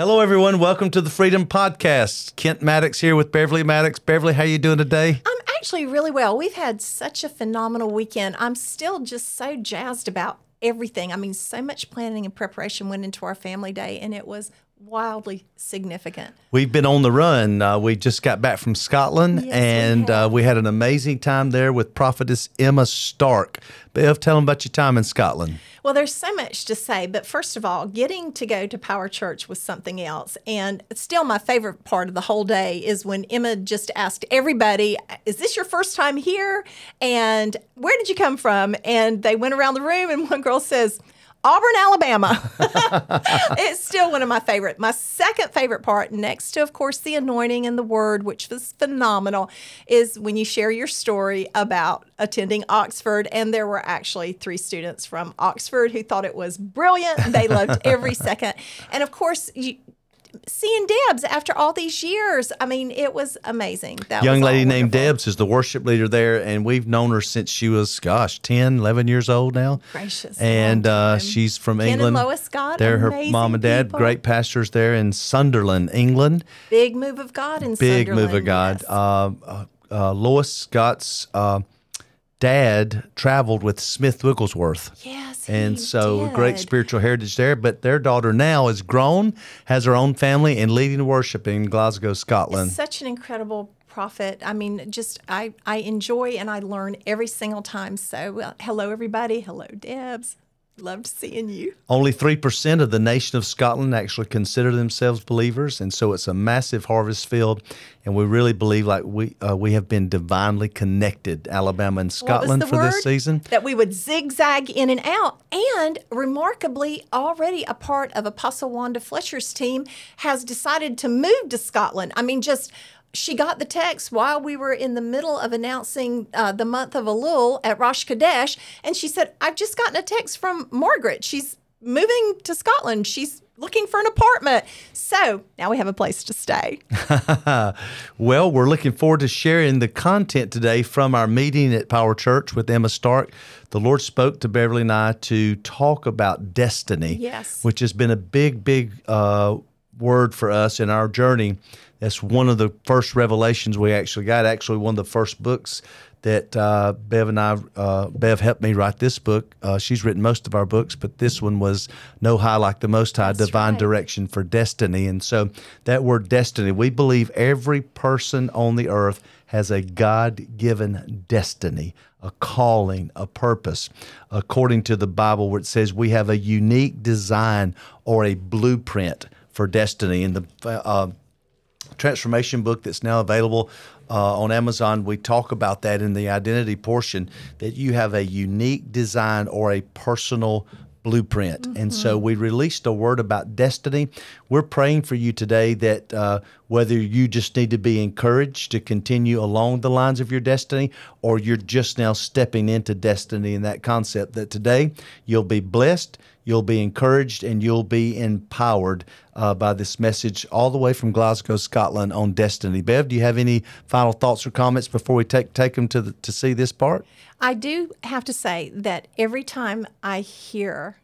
Hello, everyone. Welcome to the Freedom Podcast. Kent Maddox here with Beverly Maddox. Beverly, how you doing today? I'm actually really well. We've had such a phenomenal weekend. I'm still just so jazzed about everything. I mean, so much planning and preparation went into our family day, and it was wildly significant. We've been on the run. Uh, we just got back from Scotland, Yes, we and uh, we had an amazing time there with prophetess Emma Stark. Bev, tell them about your time in Scotland. Well, there's so much to say, but first of all, getting to go to Power Church was something else. And still, my favorite part of the whole day is when Emma just asked everybody, Is this your first time here? And where did you come from? And they went around the room, and one girl says, Auburn, Alabama. it's still one of my favorite. My second favorite part, next to, of course, the anointing and the word, which was phenomenal, is when you share your story about attending Oxford. And there were actually three students from Oxford who thought it was brilliant. They loved every second. And of course, you, seeing Debs after all these years, I mean, it was amazing. That Young was lady named wonderful. Debs is the worship leader there, and we've known her since she was, gosh, 10, 11 years old now. Gracious, And uh, she's from Ken and England. Lois Scott, They're her mom and dad, people. great pastors there in Sunderland, England. Big move of God in Sunderland. big move of God. yes. Uh, uh, uh, Lois Scott's uh, dad traveled with Smith Wigglesworth. Yes, he And so great spiritual heritage there. But their daughter now is grown, has her own family, and leading worship in Glasgow, Scotland. such an incredible prophet. I mean, just I I enjoy and I learn every single time. So hello everybody. Hello Debs. Loved seeing you. Only 3% of the nation of Scotland actually consider themselves believers. And so it's a massive harvest field. And we really believe like we, uh, we have been divinely connected, Alabama and Scotland, for this season. That we would zigzag in and out. And remarkably, already a part of Apostle Wanda Fletcher's team has decided to move to Scotland. I mean, just she got the text while we were in the middle of announcing uh, the month of Elul at Rosh Chodesh. And she said, I've just gotten a text from Margaret. She's moving to Scotland. She's looking for an apartment. So now we have a place to stay. Well, we're looking forward to sharing the content today from our meeting at Power Church with Emma Stark. The Lord spoke to Beverly and I to talk about destiny, Yes. which has been a big, big uh, word for us in our journey. That's one of the first revelations we actually got. Actually, one of the first books that uh, Bev and I, uh, Bev helped me write this book. Uh, she's written most of our books, but this one was No High Like the Most High, Divine right. Direction for Destiny. And so that word destiny, we believe every person on the earth has a God given destiny, a calling, a purpose. According to the Bible, where it says we have a unique design or a blueprint for destiny. And the uh, transformation book that's now available uh, on Amazon. We talk about that in the identity portion that you have a unique design or a personal blueprint. And so we released a word about destiny. We're praying for you today that uh, whether you just need to be encouraged to continue along the lines of your destiny or you're just now stepping into destiny in that concept, that today you'll be blessed, you'll be encouraged, and you'll be empowered uh, by this message all the way from Glasgow, Scotland on destiny. Bev, do you have any final thoughts or comments before we take take them to the, to see this part? I do have to say that every time I hear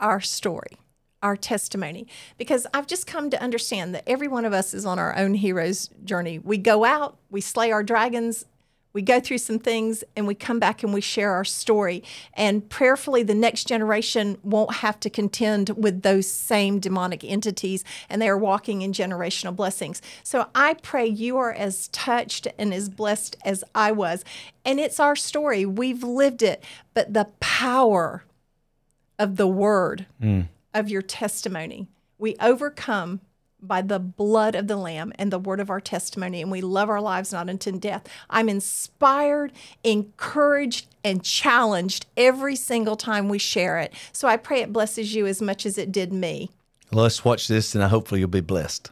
our story, our testimony, because I've just come to understand that every one of us is on our own hero's journey. We go out, we slay our dragons, we go through some things, and we come back and we share our story. And prayerfully, the next generation won't have to contend with those same demonic entities, and they are walking in generational blessings. So I pray you are as touched and as blessed as I was. And it's our story. We've lived it. But the power of the word hmm. of your testimony, we overcome by the blood of the Lamb and the word of our testimony, and we love our lives not unto death. I'm inspired, encouraged, and challenged every single time we share it. So I pray it blesses you as much as it did me. Let's watch this, and hopefully you'll be blessed.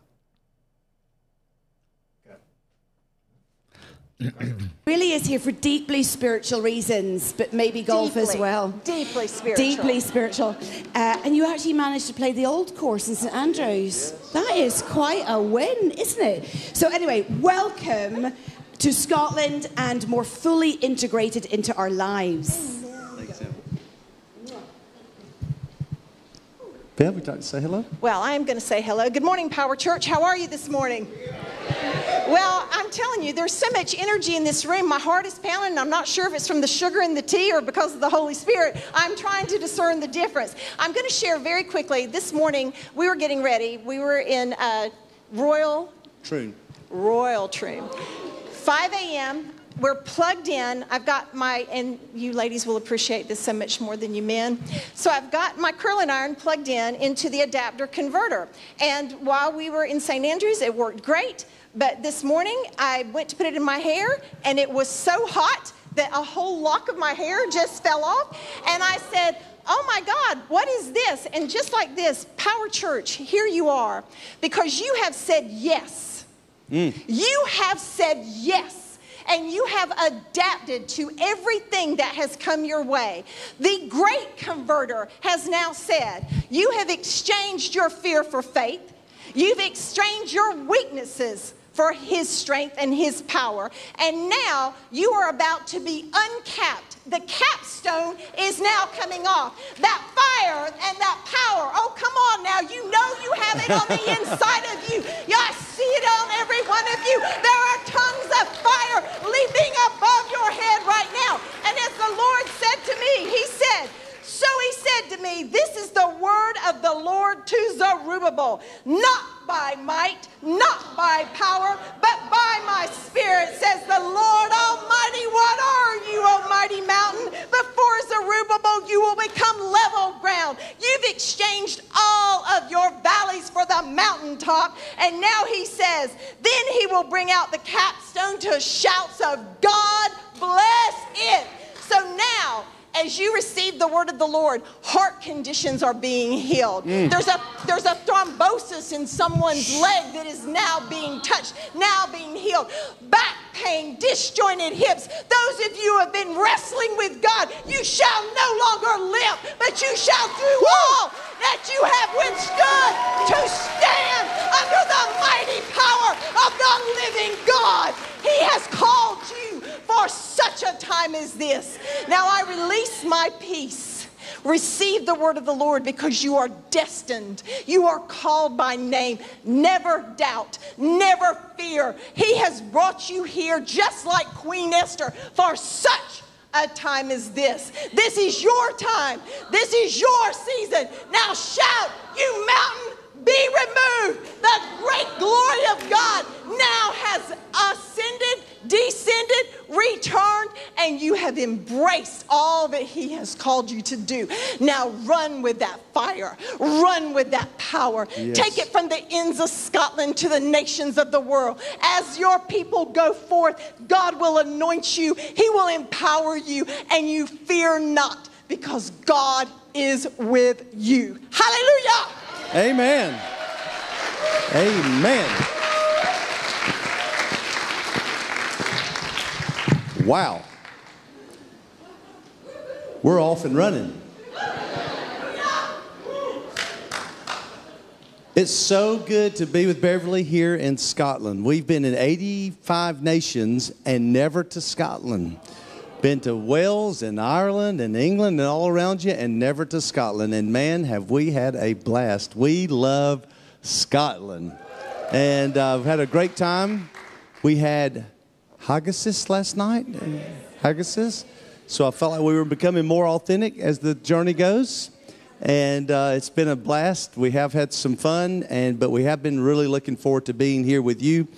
really is here for deeply spiritual reasons, but maybe golf as well. deeply spiritual. Deeply spiritual. Uh, and you actually managed to play the old course in St Andrews. That is quite a win, isn't it? So, anyway, welcome to Scotland and more fully integrated into our lives. Bev, would you like to say hello? Well, I am going to say hello. Good morning, Power Church. How are you this morning? Well, I'm telling you, there's so much energy in this room. My heart is pounding, and I'm not sure if it's from the sugar in the tea or because of the Holy Spirit. I'm trying to discern the difference. I'm going to share very quickly. This morning, we were getting ready. We were in uh, Royal True. Royal Troon. 5 a.m. We're plugged in. I've got my, and you ladies will appreciate this so much more than you men. So I've got my curling iron plugged in into the adapter converter. And while we were in St. Andrews, it worked great. But this morning, I went to put it in my hair, and it was so hot that a whole lock of my hair just fell off. And I said, Oh my God, what is this? And just like this, Power Church, here you are, because you have said yes. Mm. You have said yes. And you have adapted to everything that has come your way. The great converter has now said, You have exchanged your fear for faith. You've exchanged your weaknesses for his strength and his power. And now you are about to be uncapped. The capstone is now coming off. That fire and that power. Oh, come on now. You know you have it on the inside of you. Yeah, I see it on every one of you. There are tongues of fire leaping above your head right now. And as the Lord said to me, He said, so he said to me, This is the word of the Lord to Zerubbabel, not by might, not by power, but by my spirit, says the Lord Almighty. What are you, Almighty mountain? Before Zerubbabel, you will become level ground. You've exchanged all of your valleys for the mountaintop. And now he says, Then he will bring out the capstone to shouts of God bless it. So now, as you receive the word of the Lord, heart conditions are being healed. Mm. There's a there's a thrombosis in someone's leg that is now being touched, now being healed. Back pain, disjointed hips. Those of you who have been wrestling with God, you shall no longer limp, but you shall through all that you have withstood to stand under the mighty power of the living God. He has called you for such a time as this. Now I release my peace. Receive the word of the Lord because you are destined. You are called by name. Never doubt, never fear. He has brought you here just like Queen Esther for such a time as this. This is your time. This is your season. Now shout, you mountain, be removed. The great glory of God now has ascended, descended, returned, and you have embraced all that He has called you to do. Now run with that fire, run with that power. Take it from the ends of Scotland to the nations of the world. As your people go forth, God will anoint you, He will empower you, and you fear not because God is with you. Hallelujah! Amen. Amen. Wow. We're off and running. It's so good to be with Beverly here in Scotland. We've been in 85 nations and never to Scotland. Been to Wales and Ireland and England and all around you and never to Scotland. And man, have we had a blast. We love Scotland. And uh, we've had a great time. We had Haggis last night. Haggis. So I felt like we were becoming more authentic as the journey goes. And uh, it's been a blast. We have had some fun, and but we have been really looking forward to being here with you.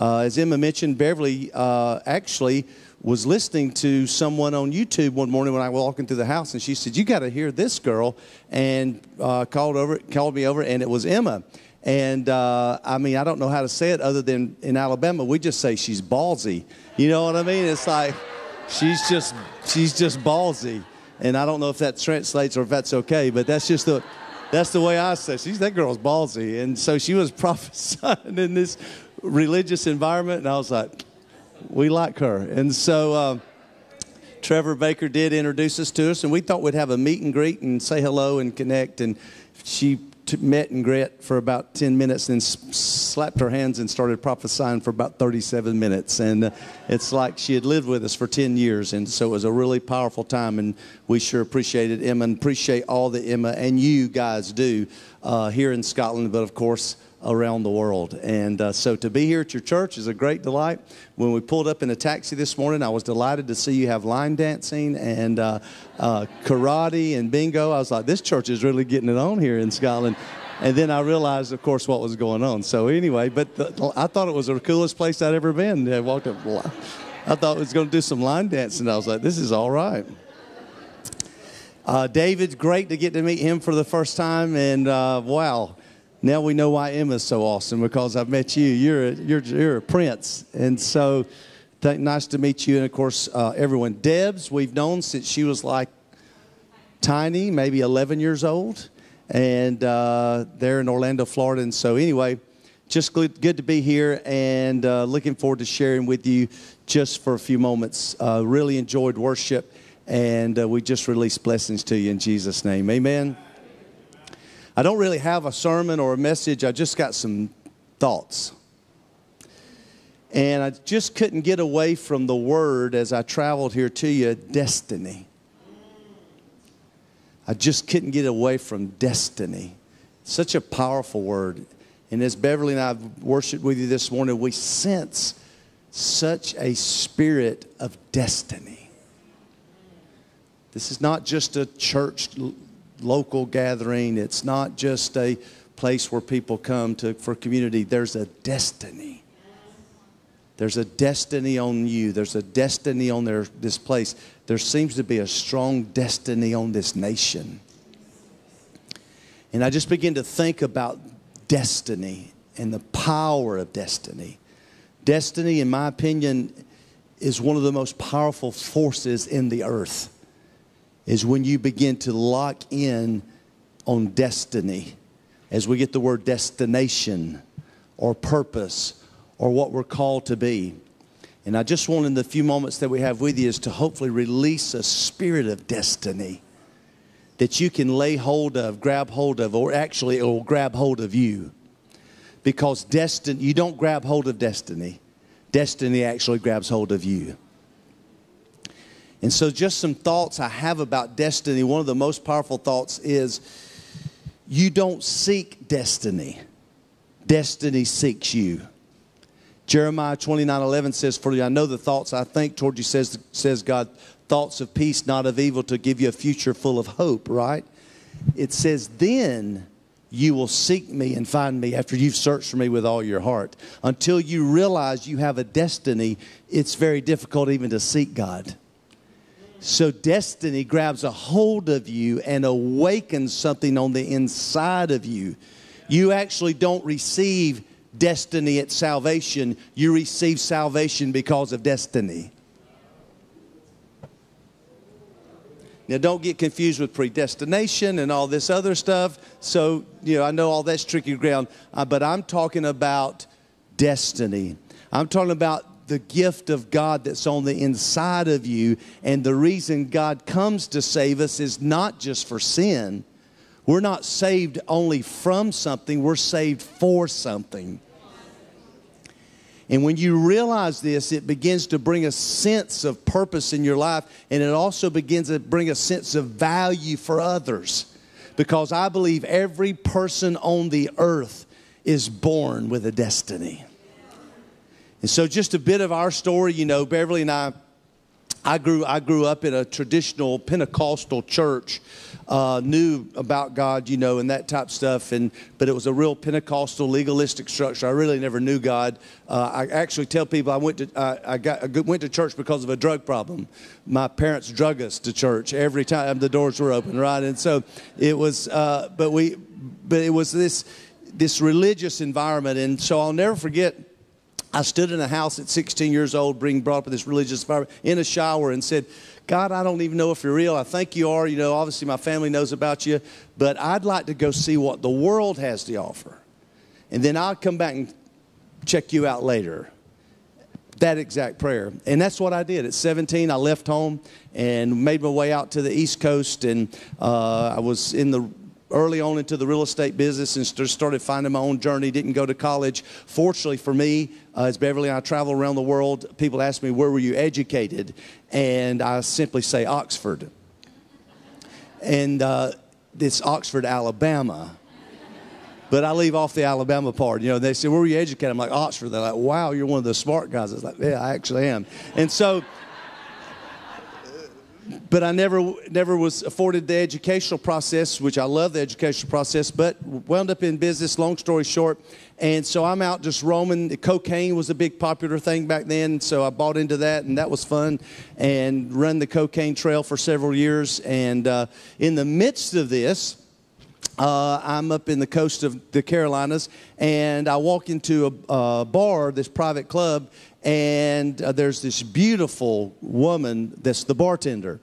Uh, as Emma mentioned, Beverly uh, actually was listening to someone on YouTube one morning when I walking through the house, and she said, "You got to hear this girl," and uh, called over, called me over, and it was Emma. And uh, I mean, I don't know how to say it other than in Alabama, we just say she's ballsy. You know what I mean? It's like she's just she's just ballsy. And I don't know if that translates or if that's okay, but that's just the that's the way I say. She's that girl's ballsy. And so she was prophesying in this religious environment, and I was like, we like her. And so uh, Trevor Baker did introduce us to us, and we thought we'd have a meet and greet and say hello and connect. And she met and grit for about 10 minutes, then slapped her hands and started prophesying for about 37 minutes. And uh, it's like she had lived with us for 10 years. And so it was a really powerful time. And we sure appreciated Emma and appreciate all that Emma and you guys do uh, here in Scotland, but of course, around the world. And uh, so to be here at your church is a great delight. When we pulled up in a taxi this morning, I was delighted to see you have line dancing and uh, uh, karate and bingo. I was like, this church is really getting it on here in Scotland. And then I realized, of course, what was going on. So anyway, but the, I thought it was the coolest place I'd ever been. I walked up, I thought it was going to do some line dancing. I was like, this is all right. Uh, David's great to get to meet him for the first time, and uh, wow, now we know why Emma's so awesome because I've met you. You're a, you're, you're a prince. And so nice to meet you. And of course, uh, everyone. Debs, we've known since she was like tiny, maybe 11 years old. And uh, they're in Orlando, Florida. And so, anyway, just good, good to be here and uh, looking forward to sharing with you just for a few moments. Uh, really enjoyed worship. And uh, we just release blessings to you in Jesus' name. Amen. I don't really have a sermon or a message, I just got some thoughts. And I just couldn't get away from the word as I traveled here to you destiny. I just couldn't get away from destiny. Such a powerful word. And as Beverly and I worshiped with you this morning, we sense such a spirit of destiny. This is not just a church local gathering. It's not just a place where people come to for community. There's a destiny. There's a destiny on you. There's a destiny on their, this place. There seems to be a strong destiny on this nation. And I just begin to think about destiny and the power of destiny. Destiny, in my opinion, is one of the most powerful forces in the earth is when you begin to lock in on destiny. As we get the word destination or purpose or what we're called to be. And I just want in the few moments that we have with you is to hopefully release a spirit of destiny that you can lay hold of, grab hold of, or actually it will grab hold of you. Because destiny, you don't grab hold of destiny. Destiny actually grabs hold of you. And so, just some thoughts I have about destiny. One of the most powerful thoughts is you don't seek destiny, destiny seeks you. Jeremiah 29 11 says, For you I know the thoughts I think toward you, says, says God, thoughts of peace, not of evil, to give you a future full of hope, right? It says, Then you will seek me and find me after you've searched for me with all your heart. Until you realize you have a destiny, it's very difficult even to seek God. So destiny grabs a hold of you and awakens something on the inside of you. You actually don't receive destiny at salvation, you receive salvation because of destiny. Now, don't get confused with predestination and all this other stuff. So, you know, I know all that's tricky ground, uh, but I'm talking about destiny. I'm talking about the gift of God that's on the inside of you. And the reason God comes to save us is not just for sin. We're not saved only from something, we're saved for something. And when you realize this, it begins to bring a sense of purpose in your life, and it also begins to bring a sense of value for others. Because I believe every person on the earth is born with a destiny. And so, just a bit of our story, you know, Beverly and I, I grew, I grew up in a traditional Pentecostal church, uh, knew about God, you know, and that type stuff. And but it was a real Pentecostal legalistic structure. I really never knew God. Uh, I actually tell people I went to uh, I got I went to church because of a drug problem. My parents drug us to church every time the doors were open, right? And so it was, uh, but we, but it was this this religious environment, and so I'll never forget I stood in a house at 16 years old, being brought up in this religious environment, in a shower, and said, God, I don't even know if you're real. I think you are. You know, obviously my family knows about you, but I'd like to go see what the world has to offer. And then I'll come back and check you out later. That exact prayer. And that's what I did. At 17, I left home and made my way out to the East Coast, and uh, I was in the early on into the real estate business and started finding my own journey. Didn't go to college. Fortunately for me, uh, as Beverly and I travel around the world, people ask me, Where were you educated? And I simply say, Oxford. And uh, it's Oxford, Alabama. But I leave off the Alabama part. You know, they say, Where were you educated? I'm like, Oxford. They're like, Wow, you're one of the smart guys. I was like, Yeah, I actually am. And so, but I never never was afforded the educational process, which I love the educational process, but wound up in business, long story short. And so I'm out just roaming. Cocaine was a big popular thing back then, so I bought into that, and that was fun. And run the cocaine trail for several years. And uh, in the midst of this, uh, I'm up in the coast of the Carolinas, and I walk into a, a bar, this private club, and uh, there's this beautiful woman that's the bartender.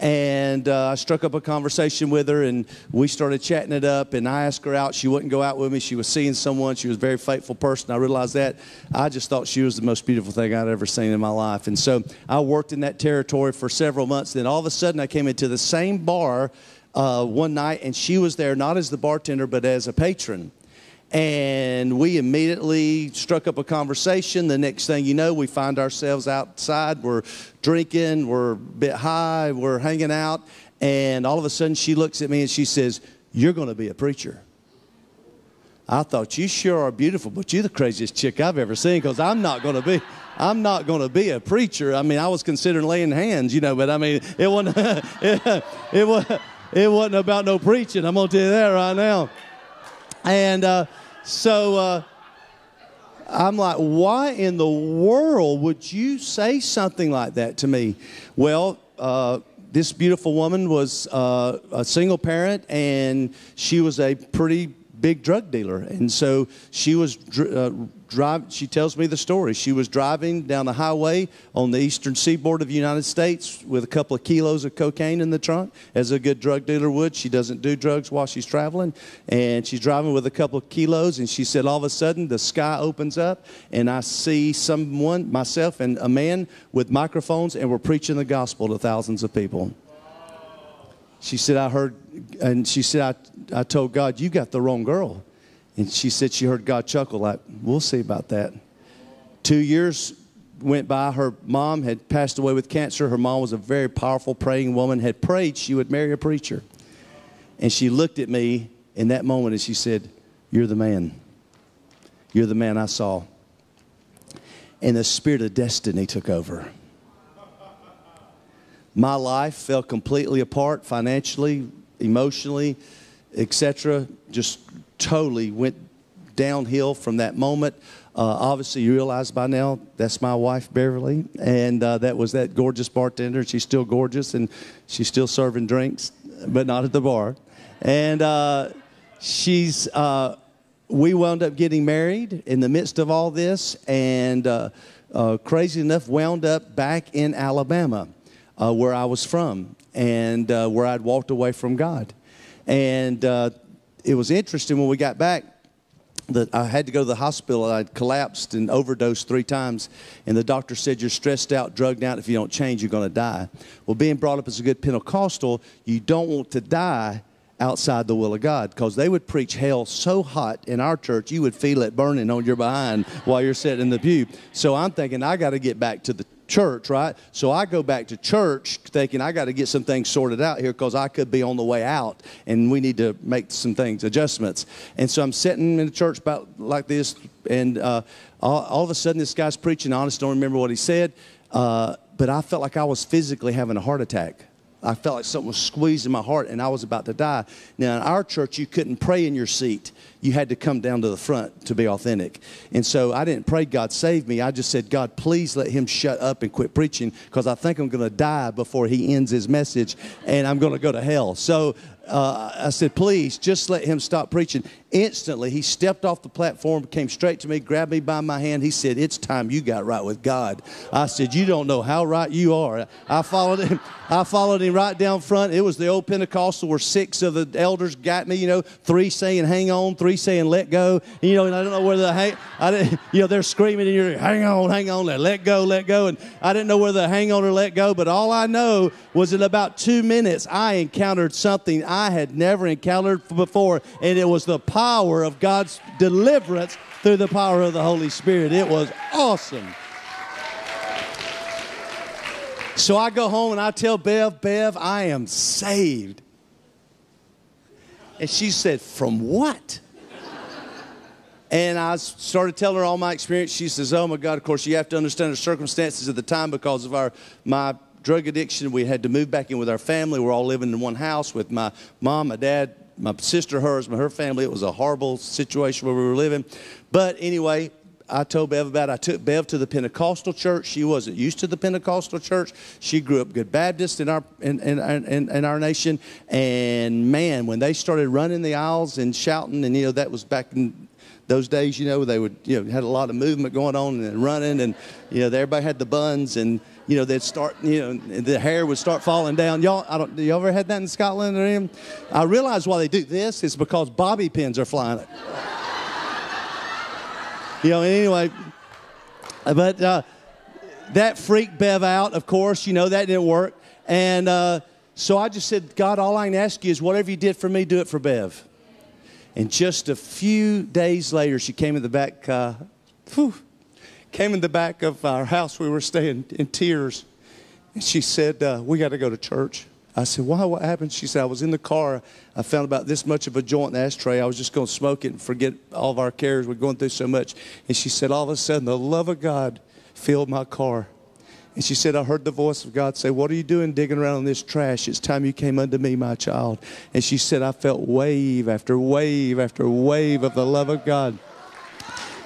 And uh, I struck up a conversation with her, and we started chatting it up. And I asked her out. She wouldn't go out with me. She was seeing someone. She was a very faithful person. I realized that. I just thought she was the most beautiful thing I'd ever seen in my life. And so I worked in that territory for several months. Then all of a sudden, I came into the same bar uh, one night, and she was there not as the bartender, but as a patron and we immediately struck up a conversation. The next thing you know, we find ourselves outside. We're drinking, we're a bit high, we're hanging out, and all of a sudden she looks at me and she says, You're going to be a preacher. I thought you sure are beautiful, but you're the craziest chick I've ever seen because I'm not going to be. I'm not going to be a preacher. I mean, I was considering laying hands, you know, but I mean, it wasn't. it, it, was, it wasn't about no preaching. I'm going to tell you that right now. And uh, so uh, I'm like, why in the world would you say something like that to me? Well, uh, this beautiful woman was uh, a single parent and she was a pretty big drug dealer. And so she was dr- uh, drive. She tells me the story. She was driving down the highway on the eastern seaboard of the United States with a couple of kilos of cocaine in the trunk, as a good drug dealer would. She doesn't do drugs while she's traveling, and she's driving with a couple of kilos. And she said, all of a sudden, the sky opens up, and I see someone, myself, and a man with microphones, and we're preaching the gospel to thousands of people. She said, I heard, and she said, I, I told God, you got the wrong girl. And she said she heard God chuckle, like, we'll see about that. Two years went by. Her mom had passed away with cancer. Her mom was a very powerful, praying woman, had prayed she would marry a preacher. And she looked at me in that moment and she said, You're the man. You're the man I saw. And the spirit of destiny took over. My life fell completely apart financially, emotionally, etc. Just totally went downhill from that moment. Uh, obviously, you realize by now that's my wife, Beverly, and uh, that was that gorgeous bartender. She's still gorgeous, and she's still serving drinks, but not at the bar. And uh, she's, uh, we wound up getting married in the midst of all this, and uh, uh, crazy enough, wound up back in Alabama, where I was from, and where I'd walked away from God. And it was interesting when we got back that I had to go to the hospital. I'd collapsed and overdosed three times, and the doctor said, You're stressed out, drugged out. If you don't change, you're going to die. Well, being brought up as a good Pentecostal, you don't want to die outside the will of God because they would preach hell so hot in our church, you would feel it burning on your behind while you're sitting in the pew. So I'm thinking, I got to get back to the church, right? So I go back to church thinking I got to get some things sorted out here because I could be on the way out and we need to make some things, adjustments. And so I'm sitting in the church about like this, and uh, all, all, of a sudden this guy's preaching. I honestly don't remember what he said, uh, but I felt like I was physically having a heart attack. I felt like something was squeezing my heart and I was about to die. Now, in our church, you couldn't pray in your seat. You had to come down to the front to be authentic. And so I didn't pray, God save me. I just said, God, please let him shut up and quit preaching because I think I'm going to die before he ends his message and I'm going to go to hell. So uh, I said, please just let him stop preaching. Instantly, he stepped off the platform, came straight to me, grabbed me by my hand. He said, It's time you got right with God. I said, You don't know how right you are. I followed him. I followed him right down front. It was the old Pentecostal where six of the elders got me, you know, three saying hang on, three saying let go. You know, and I don't know whether the hang, I didn't, you know, they're screaming and you're hang on, hang on, let go, let go. And I didn't know whether to hang on or let go, but all I know was in about two minutes, I encountered something I had never encountered before, and it was the of God's deliverance through the power of the Holy Spirit. It was awesome. So I go home and I tell Bev, Bev, I am saved. And she said, From what? And I started telling her all my experience. She says, "Oh my God! Of course, you have to understand the circumstances at the time because of our my drug addiction. We had to move back in with our family. We're all living in one house with my mom, my dad, my sister, hers, my her family. It was a horrible situation where we were living. But anyway, I told Bev about it. I took Bev to the Pentecostal church. She wasn't used to the Pentecostal church. She grew up good Baptist in our in, in, in, in, our nation. And man, when they started running the aisles and shouting, and you know that was back in those days, you know, they would you know had a lot of movement going on and running, and you know everybody had the buns and. You know, they'd start, you know, the hair would start falling down. Y'all, I don't, you ever had that in Scotland or anything? I realize why they do this is because bobby pins are flying you know, anyway, but uh, that freaked Bev out, of course. You know, that didn't work. And uh, so I just said, God, all I can ask you is whatever you did for me, do it for Bev. And just a few days later, she came in the back, uh, whew, came in the back of our house we were staying in tears. And she said, uh, We got to go to church. I said, Why? What happened? She said, I was in the car. I found about this much of a joint ashtray. I was just going to smoke it and forget all of our cares. We're going through so much. And she said, All of a sudden, the love of God filled my car. And she said, I heard the voice of God say, What are you doing digging around in this trash? It's time you came unto me, my child. And she said, I felt wave after wave after wave of the love of God.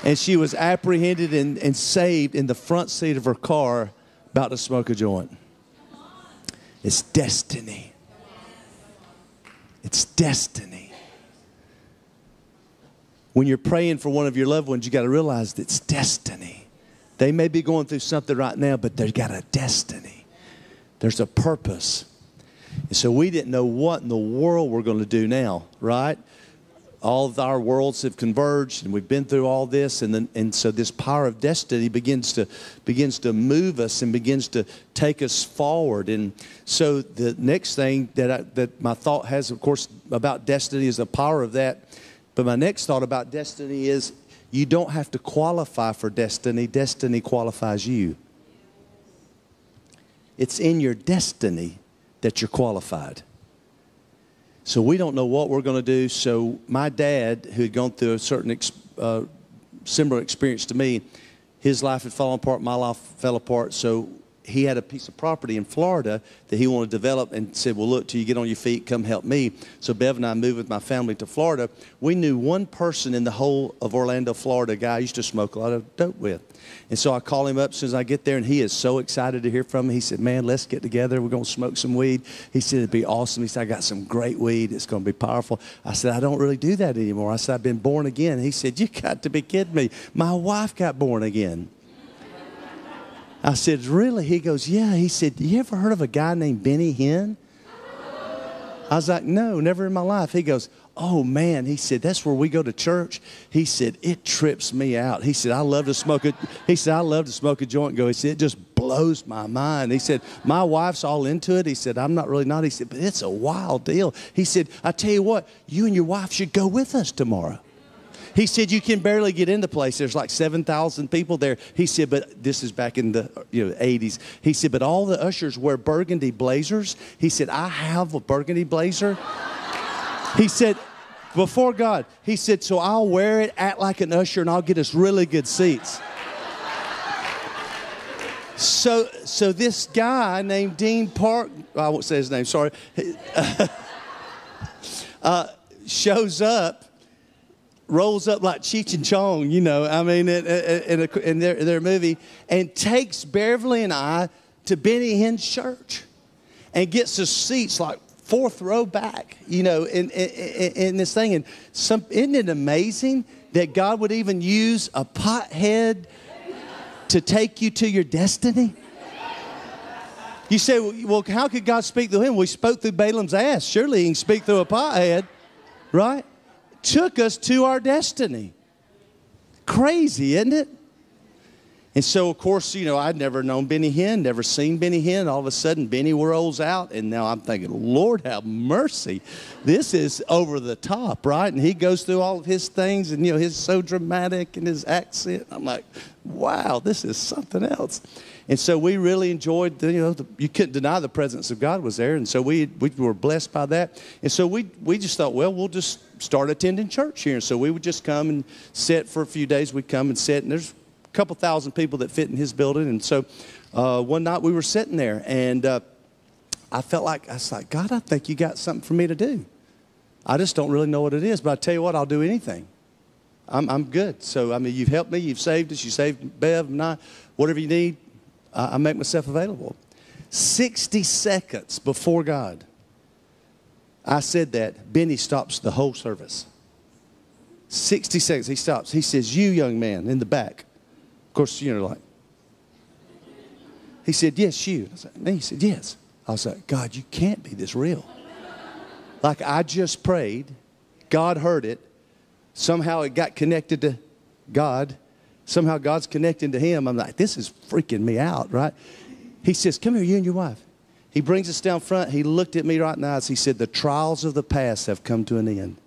And she was apprehended and, and saved in the front seat of her car about to smoke a joint. It's destiny. It's destiny. When you're praying for one of your loved ones, you got to realize it's destiny. They may be going through something right now, but they've got a destiny. There's a purpose. And so we didn't know what in the world we're going to do now, right? All of our worlds have converged and we've been through all this. And then and so this power of destiny begins to begins to move us and begins to take us forward. And so the next thing that I, that my thought has of course about destiny is the power of that. But my next thought about destiny is you don't have to qualify for destiny. Destiny qualifies you. It's in your destiny that you're qualified so we don't know what we're going to do. So my dad, who had gone through a certain ex, uh, similar experience to me, his life had fallen apart, my life fell apart. So he had a piece of property in Florida that he wanted to develop and said, Well, look, till you get on your feet, come help me. So Bev and I moved with my family to Florida. We knew one person in the whole of Orlando, Florida, a guy I used to smoke a lot of dope with. And so I call him up as soon as I get there, and he is so excited to hear from me. He said, Man, let's get together. We're going to smoke some weed. He said, It'd be awesome. He said, I got some great weed. It's going to be powerful. I said, I don't really do that anymore. I said, I've been born again. He said, You got to be kidding me. My wife got born again. I said, Really? He goes, Yeah. He said, You ever heard of a guy named Benny Hinn? I was like, No, never in my life. He goes, Oh man, he said, That's where we go to church. He said, It trips me out. He said, I love to smoke it. He said, I love to smoke a joint go. He said, It just blows my mind. He said, My wife's all into it. He said, I'm not really not. He said, But it's a wild deal. He said, I tell you what, you and your wife should go with us tomorrow. He said, You can barely get in the place. There's like 7,000 people there. He said, But this is back in the you know, 80s. He said, But all the ushers wear burgundy blazers. He said, I have a burgundy blazer. He said, before God, he said, So I'll wear it, act like an usher, and I'll get us really good seats. So, so this guy named Dean Park, I won't say his name, sorry, uh, shows up rolls up like Cheech and Chong, you know, I mean, in, in, a, in their, their movie, and takes Beverly and I to Benny Hinn's church and gets us seats like fourth row back, you know, in, in, in this thing. And some, isn't it amazing that God would even use a pothead to take you to your destiny? You say, well, how could God speak through him? We spoke through Balaam's ass. Surely he can speak through a pothead, right? Took us to our destiny. Crazy, isn't it? And so, of course, you know, I'd never known Benny Hinn, never seen Benny Hinn. All of a sudden, Benny rolls out, and now I'm thinking, Lord have mercy. This is over the top, right? And he goes through all of his things, and, you know, he's so dramatic and his accent. I'm like, wow, this is something else. And so we really enjoyed, the, you know, the, you couldn't deny the presence of God was there. And so we, we were blessed by that. And so we, we just thought, well, we'll just start attending church here. And so we would just come and sit for a few days. We'd come and sit, and there's a couple thousand people that fit in his building. And so uh, one night we were sitting there, and uh, I felt like, I was like, God, I think you got something for me to do. I just don't really know what it is, but I tell you what, I'll do anything. I'm, I'm good. So, I mean, you've helped me, you've saved us, you saved Bev and I. Whatever you need, I, I make myself available. 60 seconds before God, I said that, Benny stops the whole service. 60 seconds, he stops. He says, You, young man, in the back, of course, you know, like, he said, Yes, you. I said, he said, Yes. I was like, God, you can't be this real. Like, I just prayed, God heard it, somehow it got connected to God, somehow God's connecting to him. I'm like, This is freaking me out, right? He says, Come here, you and your wife. He brings us down front. He looked at me right in the eyes. He said, The trials of the past have come to an end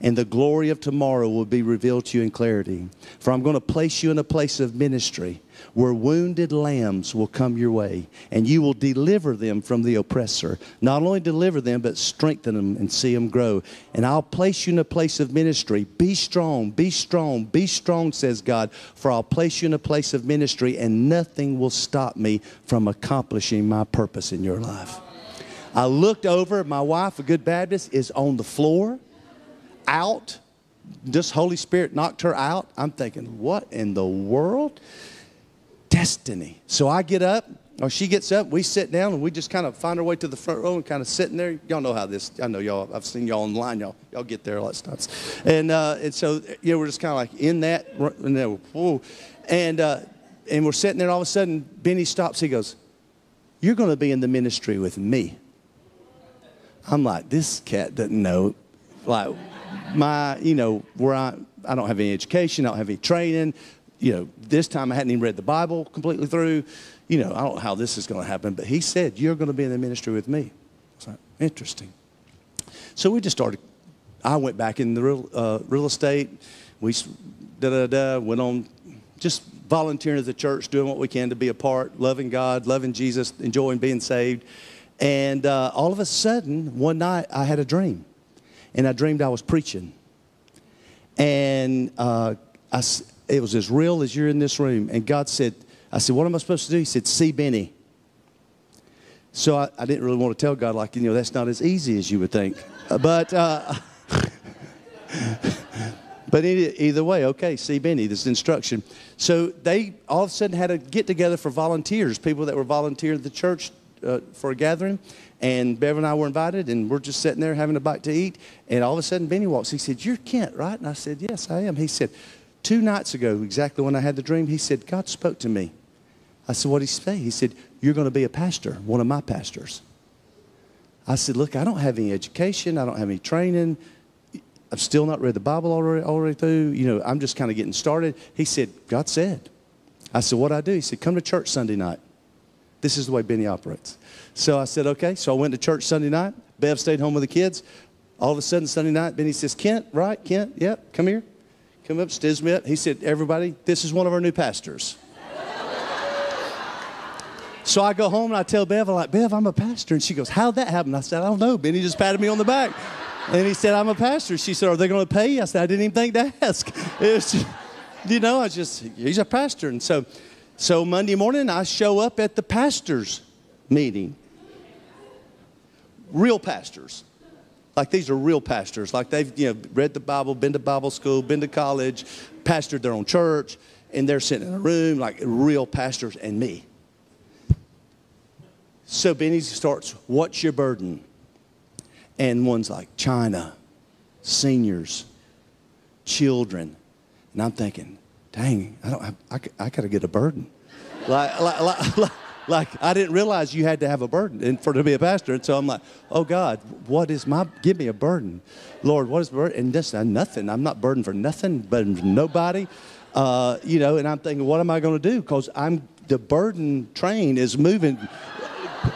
and the glory of tomorrow will be revealed to you in clarity. For I'm going to place you in a place of ministry where wounded lambs will come your way, and you will deliver them from the oppressor. Not only deliver them, but strengthen them and see them grow. And I'll place you in a place of ministry. Be strong, be strong, be strong, says God, for I'll place you in a place of ministry, and nothing will stop me from accomplishing my purpose in your life. I looked over, my wife, a good Baptist, is on the floor out. This Holy Spirit knocked her out. I'm thinking, what in the world? Destiny. So I get up, or she gets up, we sit down, and we just kind of find our way to the front row and kind of sitting there. Y'all know how this, I know y'all, I've seen y'all online, y'all, y'all get there, all that stuff. And, uh, and so, you know, we're just kind of like in that, and, then, whoa. and, uh, and we're sitting there, and all of a sudden, Benny stops. He goes, You're going to be in the ministry with me. I'm like, This cat doesn't know. Like, my, you know, where I, I don't have any education, I don't have any training. You know, this time I hadn't even read the Bible completely through. You know, I don't know how this is going to happen, but he said, You're going to be in the ministry with me. So, interesting. So we just started, I went back in the real, uh, real estate. We da da da, went on just volunteering at the church, doing what we can to be a part, loving God, loving Jesus, enjoying being saved. And uh, all of a sudden, one night, I had a dream and I dreamed I was preaching. And uh, I, it was as real as you're in this room. And God said, I said, what am I supposed to do? He said, see Benny. So I, I didn't really want to tell God, like, you know, that's not as easy as you would think. But, uh, but either way, okay, see Benny, this instruction. So they all of a sudden had a get together for volunteers, people that were volunteering at the church uh, for a gathering. And Bev and I were invited, and we're just sitting there having a bite to eat. And all of a sudden, Benny walks. He said, You're Kent, right? And I said, Yes, I am. He said, Two nights ago, exactly when I had the dream, he said, God spoke to me. I said, What did he say? He said, You're going to be a pastor, one of my pastors. I said, Look, I don't have any education, I don't have any training. I've still not read the Bible already, already through. You know, I'm just kind of getting started. He said, God said. I said, What do I do? He said, Come to church Sunday night. This is the way Benny operates. So I said, okay. So I went to church Sunday night. Bev stayed home with the kids. All of a sudden, Sunday night, Benny says, Kent, right? Kent, yep, come here. Come up, stiz me up. He said, everybody, this is one of our new pastors. so I go home and I tell Bev, I'm like, Bev, I'm a pastor. And she goes, how'd that happen? I said, I don't know. Benny just patted me on the back. And he said, I'm a pastor. She said, Are they going to pay you? I said, I didn't even think to ask. Just, you know, I just, he's a pastor. And so, so Monday morning, I show up at the pastor's meeting. Real pastors. Like these are real pastors. Like they've you know, read the Bible, been to Bible school, been to college, pastored their own church, and they're sitting in a room like real pastors and me. So Benny starts, What's your burden? and ones like China, seniors, children. And I'm thinking, dang, I don't have, I, I got to get a burden. like, like, like, like, like, I didn't realize you had to have a burden and for to be a pastor. And so I'm like, oh God, what is my, give me a burden. Lord, what is burden? And this, nothing. I'm not burdened for nothing, burdened for nobody. Uh, you know, and I'm thinking, what am I going to do? Because I'm, the burden train is moving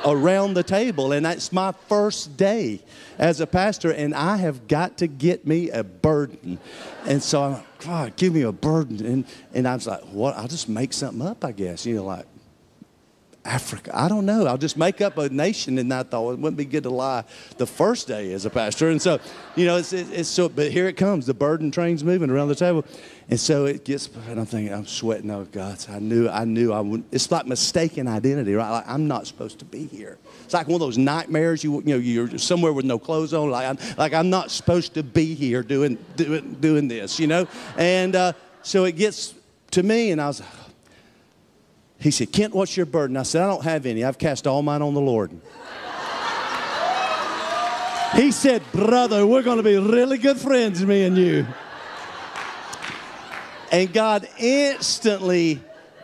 around the table. And that's my first day as a pastor. And I have got to get me a burden. And so I'm like, God, give me a burden. And, and I was like, what? I'll just make something up, I guess. You know, like, Africa. I don't know. I'll just make up a nation. And I thought it wouldn't be good to lie the first day as a pastor. And so, you know, it's, it's so, but here it comes. The burden train's moving around the table. And so it gets, and I'm thinking, I'm sweating. Oh, God. I knew, I knew I wouldn't. It's like mistaken identity, right? Like, I'm not supposed to be here. It's like one of those nightmares. You, you know, you're somewhere with no clothes on. Like, I'm, like, I'm not supposed to be here doing, doing, doing this, you know? And uh, so it gets to me, and I was he said, Kent, what's your burden? I said, I don't have any. I've cast all mine on the Lord. he said, Brother, we're going to be really good friends, me and you. And God instantly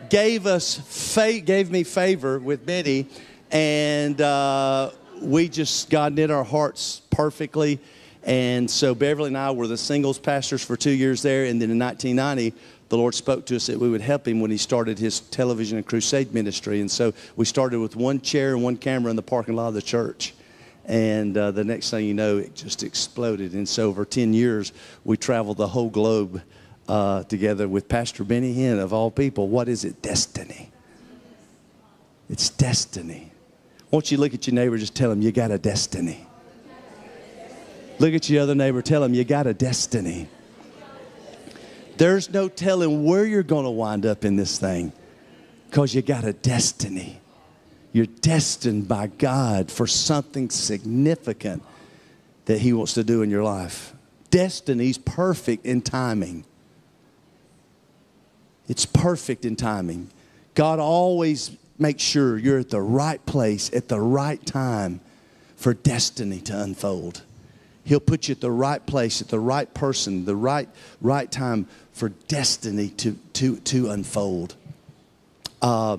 gave us faith, gave me favor with Benny, and uh, we just God knit our hearts perfectly. And so Beverly and I were the singles pastors for two years there, and then in 1990 the Lord spoke to us that we would help him when he started his television and crusade ministry. And so we started with one chair and one camera in the parking lot of the church. And uh, the next thing you know, it just exploded. And so over 10 years, we traveled the whole globe uh, together with Pastor Benny Hinn, of all people. What is it? Destiny. It's destiny. Won't you look at your neighbor, just tell him you got a destiny. Look at your other neighbor, tell him you got a destiny. There's no telling where you're going to wind up in this thing because you got a destiny. You're destined by God for something significant that He wants to do in your life. Destiny's perfect in timing. It's perfect in timing. God always makes sure you're at the right place at the right time for destiny to unfold. He'll put you at the right place, at the right person, the right, right time for destiny to, to, to unfold. Uh,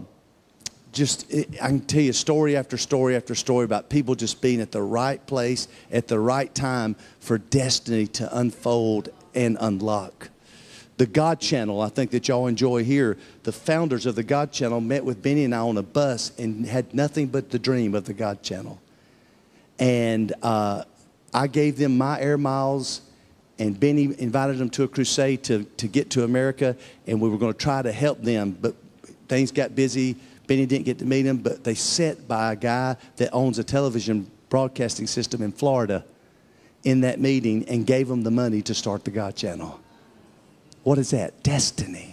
just, I can tell you story after story after story about people just being at the right place at the right time for destiny to unfold and unlock. The God Channel, I think that y'all enjoy here. The founders of the God Channel met with Benny and I on a bus and had nothing but the dream of the God Channel. And uh, I gave them my air miles, and Benny invited them to a crusade to, to get to America, and we were going to try to help them, but things got busy. Benny didn't get to meet them, but they sat by a guy that owns a television broadcasting system in Florida in that meeting and gave them the money to start the God channel. What is that? Destiny.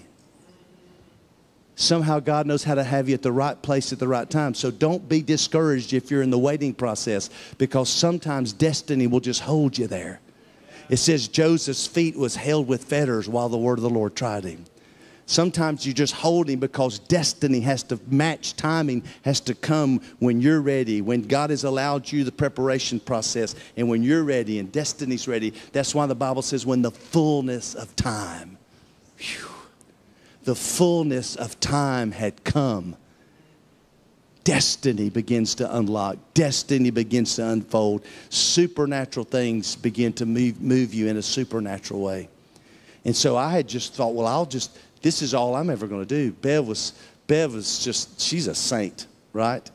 Somehow God knows how to have you at the right place at the right time. So don't be discouraged if you're in the waiting process because sometimes destiny will just hold you there. It says Joseph's feet was held with fetters while the word of the Lord tried him. Sometimes you just hold him because destiny has to match, timing has to come when you're ready, when God has allowed you the preparation process, and when you're ready and destiny's ready. That's why the Bible says, when the fullness of time. Whew the fullness of time had come, destiny begins to unlock, destiny begins to unfold. Supernatural things begin to move, move you in a supernatural way. And so I had just thought, well, I'll just, this is all I'm ever going to do. Bev was, Bev was just, she's a saint, right?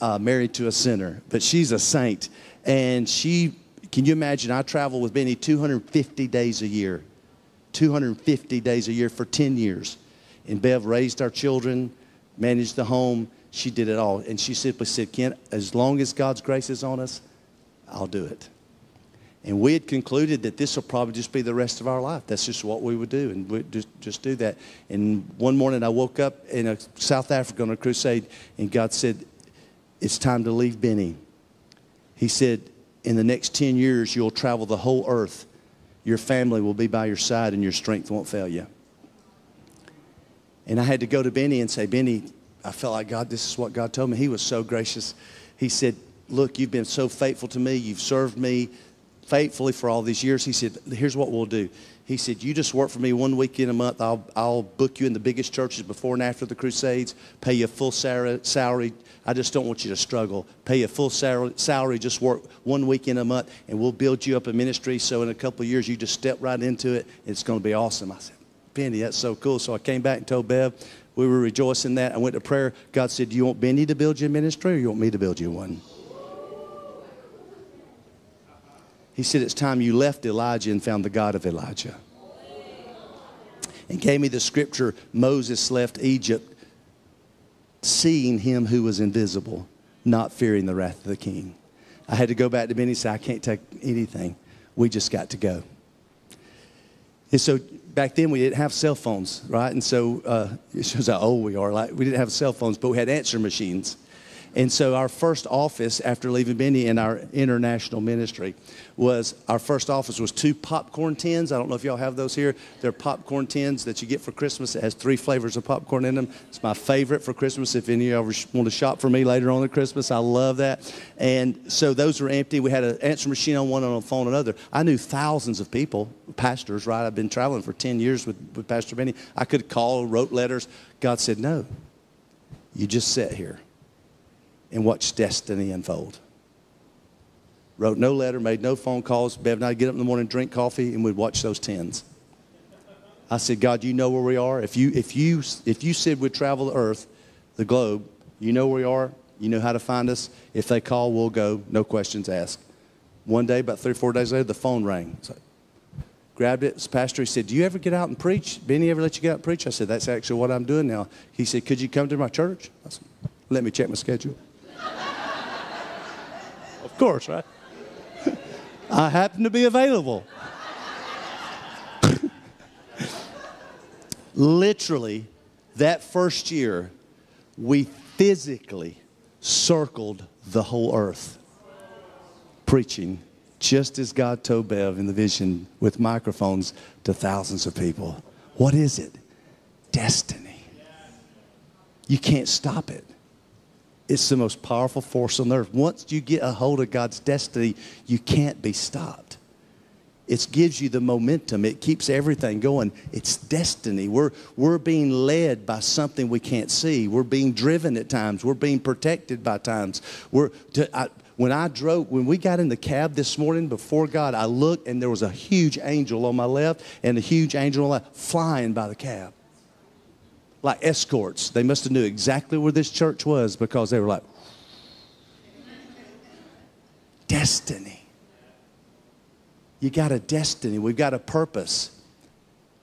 Uh, married to a sinner, but she's a saint. And she, can you imagine? I travel with Benny 250 days a year, 250 days a year for 10 years. And Bev raised our children, managed the home. She did it all. And she simply said, Kent, as long as God's grace is on us, I'll do it. And we had concluded that this will probably just be the rest of our life. That's just what we would do, and we just just do that. And one morning I woke up in a South Africa on a crusade, and God said, "It's time to leave Benny." He said, "In the next ten years, you'll travel the whole earth. Your family will be by your side, and your strength won't fail you." And I had to go to Benny and say, Benny, I felt like God, this is what God told me. He was so gracious. He said, Look, you've been so faithful to me. You've served me faithfully for all these years. He said, Here's what we'll do. He said, You just work for me one weekend a month. I'll, I'll book you in the biggest churches before and after the Crusades, pay you a full salary. I just don't want you to struggle. Pay you a full salary, just work one weekend a month, and we'll build you up a ministry. So in a couple years, you just step right into it. It's going to be awesome. I said, Benny, that's so cool. So I came back and told Bev, we were rejoicing that. I went to prayer. God said, Do you want Benny to build you a ministry or you want me to build you one? He said, It's time you left Elijah and found the God of Elijah. And gave me the scripture Moses left Egypt seeing him who was invisible, not fearing the wrath of the king. I had to go back to Benny and say, I can't take anything. We just got to go. And so back then we didn't have cell phones, right? And so uh, it shows how old we are. Like we didn't have cell phones, but we had answer machines. And so our first office after leaving Benny in our international ministry was our first office was two popcorn tins. I don't know if y'all have those here. They're popcorn tins that you get for Christmas. It has three flavors of popcorn in them. It's my favorite for Christmas. If any of you want to shop for me later on at Christmas, I love that. And so those were empty. We had an answer machine on one and on the phone another. I knew thousands of people, pastors, right? I've been traveling for 10 years with, with Pastor Benny. I could call, wrote letters. God said, no, you just sit here and watch destiny unfold. Wrote no letter, made no phone calls. Bev and I'd get up in the morning, drink coffee, and we'd watch those tens. I said, God, you know where we are. If you, if you, if you said we'd travel the earth, the globe, you know where we are. You know how to find us. If they call, we'll go. No questions asked. One day, about three or four days later, the phone rang. So grabbed it. His pastor, he said, Do you ever get out and preach? Benny ever let you get out and preach? I said, That's actually what I'm doing now. He said, Could you come to my church? I said, Let me check my schedule course, right? I happen to be available. Literally, that first year, we physically circled the whole earth preaching just as God told Bev in the vision with microphones to thousands of people. What is it? Destiny. You can't stop it. It's the most powerful force on earth. Once you get a hold of God's destiny, you can't be stopped. It gives you the momentum. It keeps everything going. It's destiny. We're, we're being led by something we can't see. We're being driven at times. We're being protected by times. We're, to, I, when I drove, when we got in the cab this morning before God, I looked and there was a huge angel on my left and a huge angel on my left flying by the cab like escorts. They must have knew exactly where this church was because they were like, destiny. You got a destiny. We've got a purpose.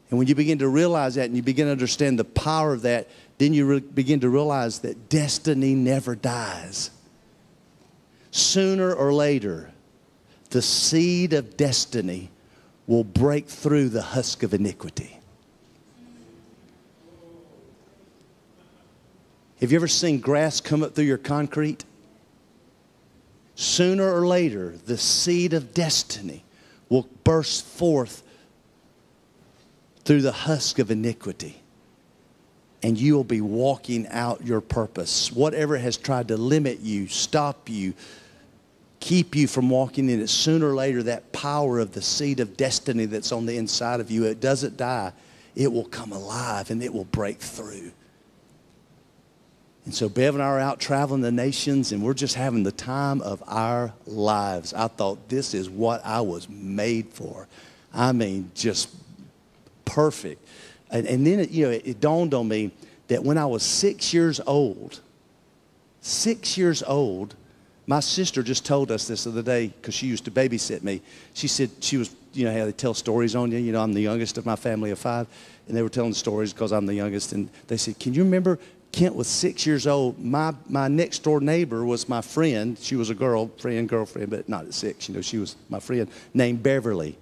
And when you begin to realize that and you begin to understand the power of that, then you re- begin to realize that destiny never dies. Sooner or later, the seed of destiny will break through the husk of iniquity. Have you ever seen grass come up through your concrete? Sooner or later, the seed of destiny will burst forth through the husk of iniquity. And you will be walking out your purpose. Whatever has tried to limit you, stop you, keep you from walking in it, sooner or later, that power of the seed of destiny that's on the inside of you, it doesn't die. It will come alive and it will break through. And so Bev and I are out traveling the nations, and we're just having the time of our lives. I thought this is what I was made for. I mean, just perfect. And, and then, it, you know, it, it dawned on me that when I was six years old, six years old, my sister just told us this the other day because she used to babysit me. She said she was, you know, how they tell stories on you. You know, I'm the youngest of my family of five, and they were telling stories because I'm the youngest. And they said, "Can you remember Kent was six years old. My, my next door neighbor was my friend. She was a girl, friend, girlfriend, but not at six. You know, she was my friend, named Beverly.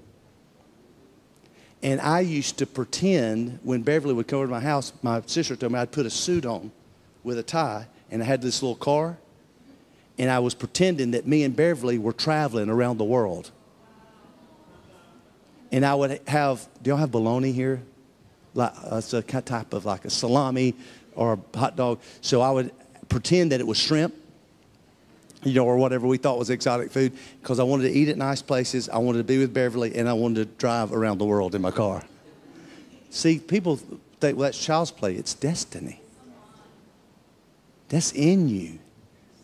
And I used to pretend when Beverly would come over to my house, my sister told me I'd put a suit on with a tie, and I had this little car, and I was pretending that me and Beverly were traveling around the world. And I would have, do y'all have bologna here? Like, uh, it's a type of like a salami or a hot dog. So I would pretend that it was shrimp. you know, or whatever we thought was exotic food, because I wanted to eat at nice places. I wanted to be with Beverly, and I wanted to drive around the world in my car. See, people think, well, that's child's play. It's destiny. That's in you.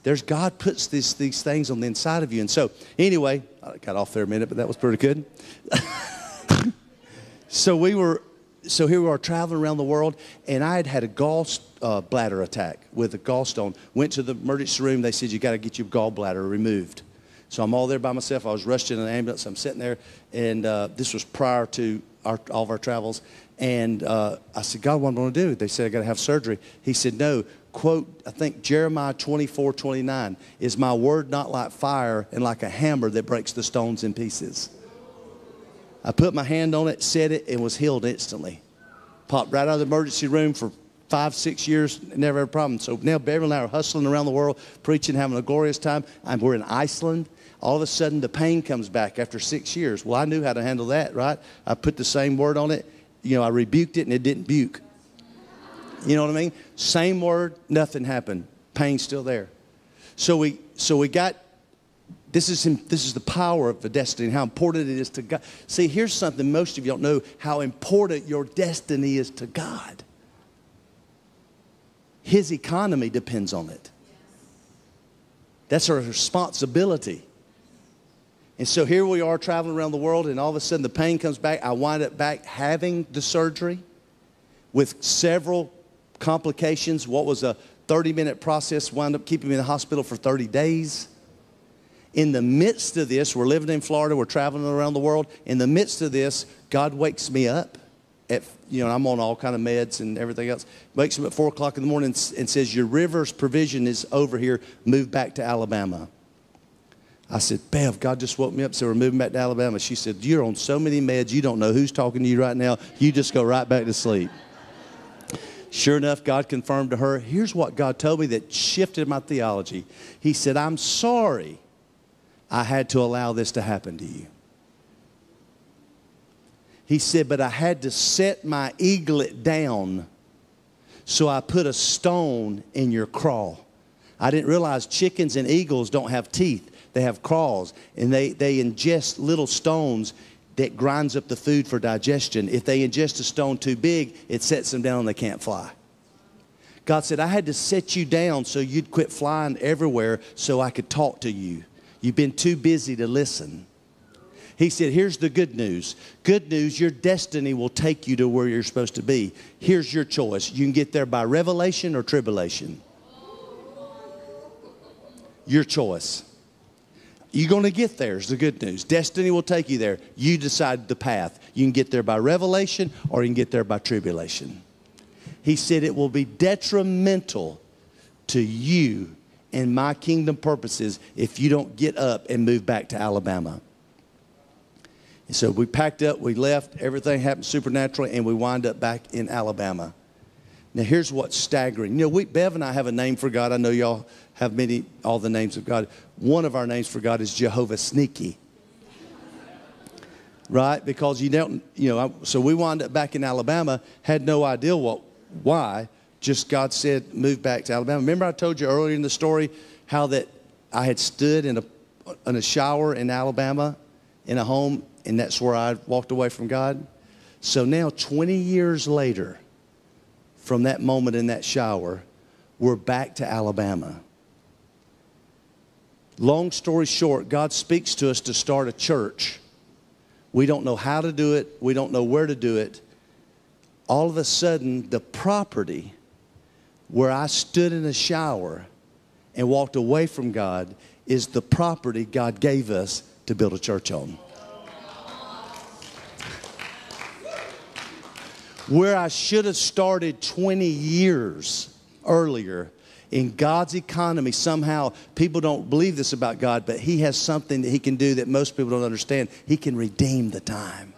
There's God puts these, these things on the inside of you. And so, anyway, I got off there a minute, but that was pretty good. so we were, so here we are traveling around the world, and I had had a gall uh, attack with a gallstone. Went to the emergency room. They said you got to get your gallbladder removed. So I'm all there by myself. I was rushed in an ambulance. I'm sitting there, and uh, this was prior to our, all of our travels. And uh, I said, God, what am I going to do? They said I got to have surgery. He said, No. Quote, I think Jeremiah 24, 29 is my word not like fire and like a hammer that breaks the stones in pieces. I put my hand on it, said it, and was healed instantly. Popped right out of the emergency room for five, six years, never had a problem. So now Beverly and I are hustling around the world, preaching, having a glorious time. I'm, we're in Iceland. All of a sudden, the pain comes back after six years. Well, I knew how to handle that, right? I put the same word on it. You know, I rebuked it and it didn't buke. You know what I mean? Same word, nothing happened. Pain's still there. So we, so we got this is, this is the power of the destiny and how important it is to God. See, here's something most of you don't know how important your destiny is to God. His economy depends on it. That's our responsibility. And so here we are traveling around the world, and all of a sudden the pain comes back. I wind up back having the surgery with several complications. What was a 30 minute process wound up keeping me in the hospital for 30 days. In the midst of this, we're living in Florida, we're traveling around the world. In the midst of this, God wakes me up. At, you know, I'm on all kind of meds and everything else. Wakes me up at four o'clock in the morning and says, "Your river's provision is over here. Move back to Alabama." I said, Bev, God just woke me up, so we're moving back to Alabama. She said, You're on so many meds, you don't know who's talking to you right now. You just go right back to sleep. Sure enough, God confirmed to her, here's what God told me that shifted my theology. He said, I'm sorry I had to allow this to happen to you. He said, but I had to set my eaglet down, so I put a stone in your craw. I didn't realize chickens and eagles don't have teeth. They have claws, and they, they ingest little stones that grinds up the food for digestion. If they ingest a stone too big, it sets them down and they can't fly. God said, I had to set you down so you'd quit flying everywhere so I could talk to you. You've been too busy to listen. He said, Here's the good news. Good news, your destiny will take you to where you're supposed to be. Here's your choice. You can get there by revelation or tribulation. Your choice. You're going to get there, is the good news. Destiny will take you there. You decide the path. You can get there by revelation or you can get there by tribulation. He said it will be detrimental to you and my kingdom purposes if you don't get up and move back to Alabama. And so we packed up, we left, everything happened supernaturally, and we wind up back in Alabama. Now, here's what's staggering. You know, we, Bev and I have a name for God. I know y'all have many, all the names of God. One of our names for God is Jehovah Sneaky. Right? Because you don't, you know, so we wound up back in Alabama, had no idea what, why. Just God said, move back to Alabama. Remember, I told you earlier in the story how that I had stood in a, in a shower in Alabama in a home, and that's where I walked away from God? So now, 20 years later, from that moment in that shower, we're back to Alabama. Long story short, God speaks to us to start a church. We don't know how to do it, we don't know where to do it. All of a sudden, the property where I stood in a shower and walked away from God is the property God gave us to build a church on. where I should have started 20 years earlier in God's economy, somehow people don't believe this about God, but He has something that He can do that most people don't understand. He can redeem the time.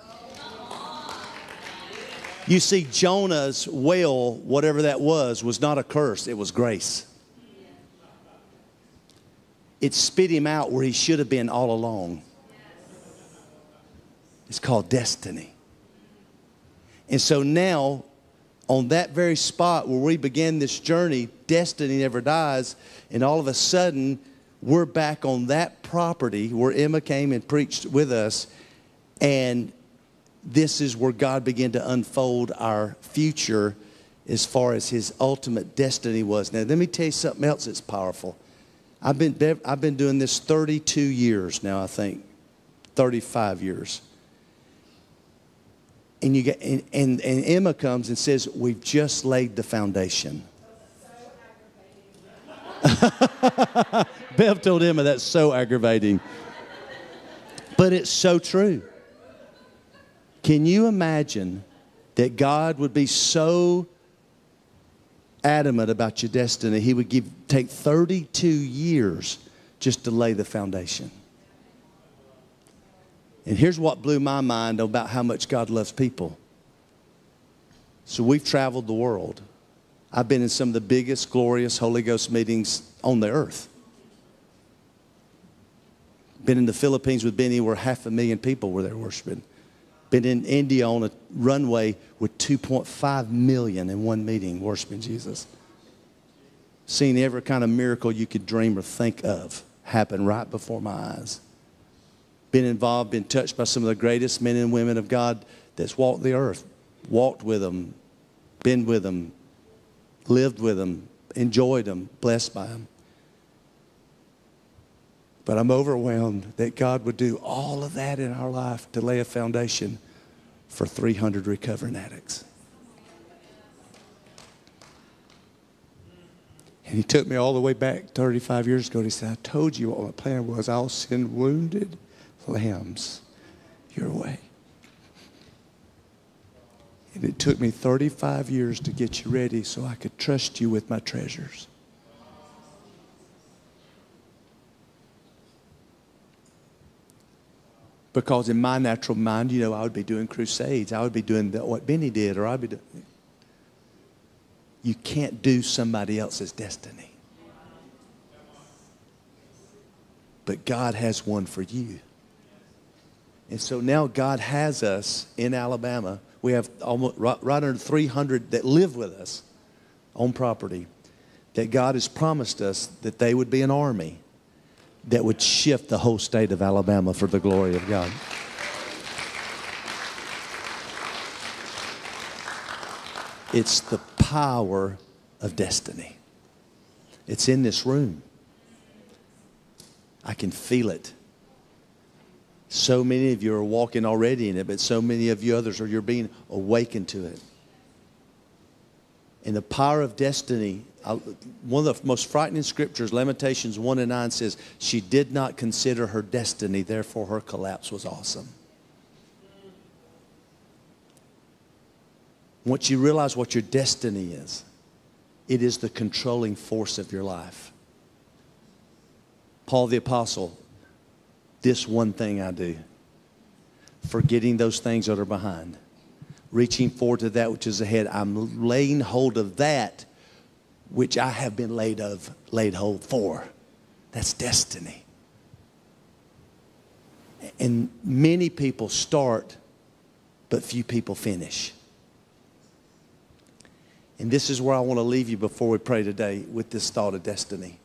You see, Jonah's whale, whatever that was, was not a curse, it was grace. It spit him out where he should have been all along. It's called destiny. And so now, on that very spot where we began this journey, destiny never dies. And all of a sudden, we're back on that property where Emma came and preached with us. And this is where God began to unfold our future as far as his ultimate destiny was. Now, let me tell you something else that's powerful. I've been, I've been doing this 32 years now, I think, 35 years. And, you get, and, and, and Emma comes and says, We've just laid the foundation. Bev told Emma that's so aggravating. But it's so true. Can you imagine that God would be so adamant about your destiny, He would give, take 32 years just to lay the foundation? And here's what blew my mind about how much God loves people. So we've traveled the world. I've been in some of the biggest, glorious Holy Ghost meetings on the earth. Been in the Philippines with Benny where half a million people were there worshiping. Been in India on a runway with 2.5 million in one meeting worshiping Jesus. Seen every kind of miracle you could dream or think of happen right before my eyes been involved, been touched by some of the greatest men and women of God that's walked the earth, walked with them, been with them, lived with them, enjoyed them, blessed by them. But I'm overwhelmed that God would do all of that in our life to lay a foundation for 300 recovering addicts. And he took me all the way back 35 years ago and he said, I told you what my plan was. I'll send wounded lambs your way. And it took me 35 years to get you ready so I could trust you with my treasures. Because in my natural mind, you know, I would be doing crusades. I would be doing the, what Benny did, or I'd be doing. You can't do somebody else's destiny. But God has one for you. And so now God has us in Alabama. We have almost right, right under 300 that live with us on property. That God has promised us that they would be an army that would shift the whole state of Alabama for the glory of God. It's the power of destiny. It's in this room. I can feel it. So many of you are walking already in it, but so many of you others are you're being awakened to it. And the power of destiny, one of the most frightening scriptures, Lamentations 1 and 9 says, She did not consider her destiny, therefore her collapse was awesome. Once you realize what your destiny is, it is the controlling force of your life. Paul the Apostle this one thing I do forgetting those things that are behind, reaching forward to that which is ahead. I'm laying hold of that which I have been laid of, laid hold for. That's destiny. And many people start, but few people finish. And this is where I want to leave you before we pray today with this thought of destiny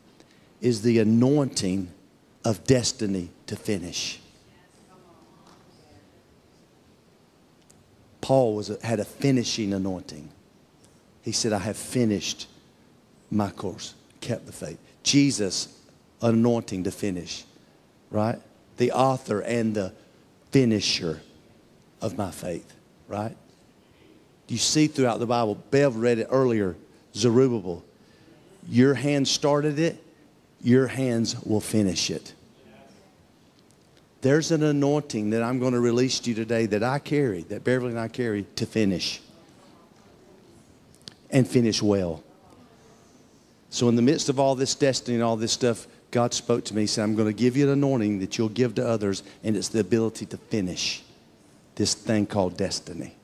is the anointing of destiny to finish. Paul was had a finishing anointing. He said, I have finished my course, kept the faith. Jesus, anointing to finish, right? The author and the finisher of my faith, right? You see throughout the Bible, Bev read it earlier, Zerubbabel. Your hands started it, your hands will finish it. There's an anointing that I'm going to release to you today that I carry, that Beverly and I carry to finish and finish well. So, in the midst of all this destiny and all this stuff, God spoke to me. He said, I'm going to give you an anointing that you'll give to others, and it's the ability to finish this thing called destiny.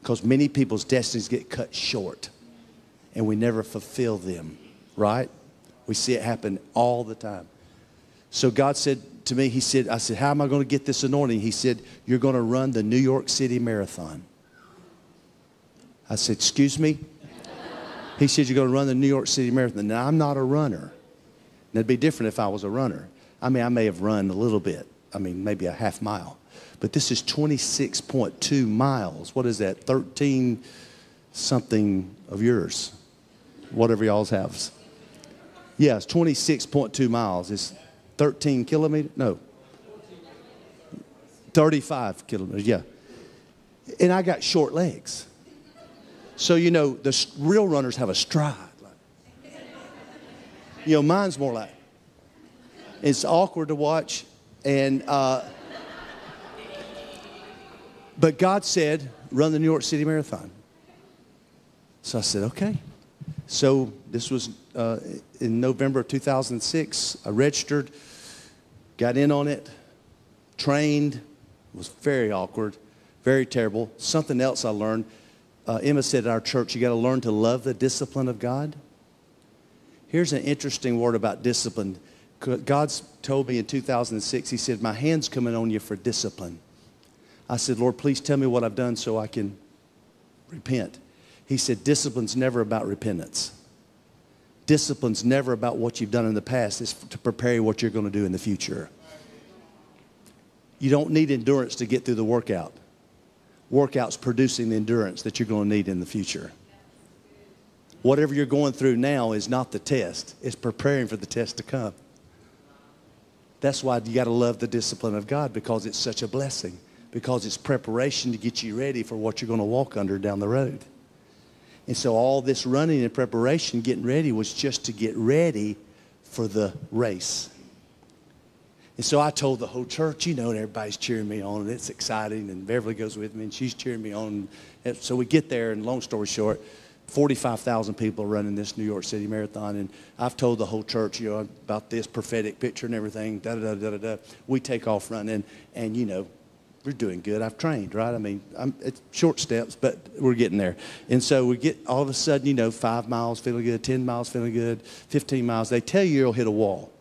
Because many people's destinies get cut short, and we never fulfill them, right? We see it happen all the time. So, God said, to me, he said, I said, How am I going to get this anointing? He said, You're going to run the New York City Marathon. I said, Excuse me? He said, You're going to run the New York City Marathon. Now, I'm not a runner. And it'd be different if I was a runner. I mean, I may have run a little bit. I mean, maybe a half mile. But this is 26.2 miles. What is that? 13 something of yours. Whatever y'all's have. Yeah, it's 26.2 miles. It's 13 kilometers? No. 35 kilometers, yeah. And I got short legs. So, you know, the real runners have a stride. Like, you know, mine's more like, it's awkward to watch. And, uh, but God said, run the New York City Marathon. So I said, okay. So this was uh, in November of 2006. I registered, got in on it, trained. It was very awkward, very terrible. Something else I learned. Uh, Emma said at our church, you got to learn to love the discipline of God. Here's an interesting word about discipline. God's told me in 2006, He said, My hand's coming on you for discipline. I said, Lord, please tell me what I've done so I can repent. He said, Discipline's never about repentance. Discipline's never about what you've done in the past, it's to prepare what you're going to do in the future. You don't need endurance to get through the workout. Workout's producing the endurance that you're going to need in the future. Whatever you're going through now is not the test, it's preparing for the test to come. That's why you got to love the discipline of God because it's such a blessing, because it's preparation to get you ready for what you're going to walk under down the road. And so all this running and preparation, getting ready, was just to get ready for the race. And so I told the whole church, you know, and everybody's cheering me on, and it's exciting. And Beverly goes with me, and she's cheering me on. And so we get there, and long story short, 45,000 people are running this New York City Marathon. And I've told the whole church, you know, about this prophetic picture and everything. Da da da da da. We take off running, and you know, we're doing good. I've trained, right? I mean, I'm, it's short steps, but we're getting there. And so we get all of a sudden, you know, five miles feeling good, 10 miles feeling good, 15 miles. They tell you you'll hit a wall.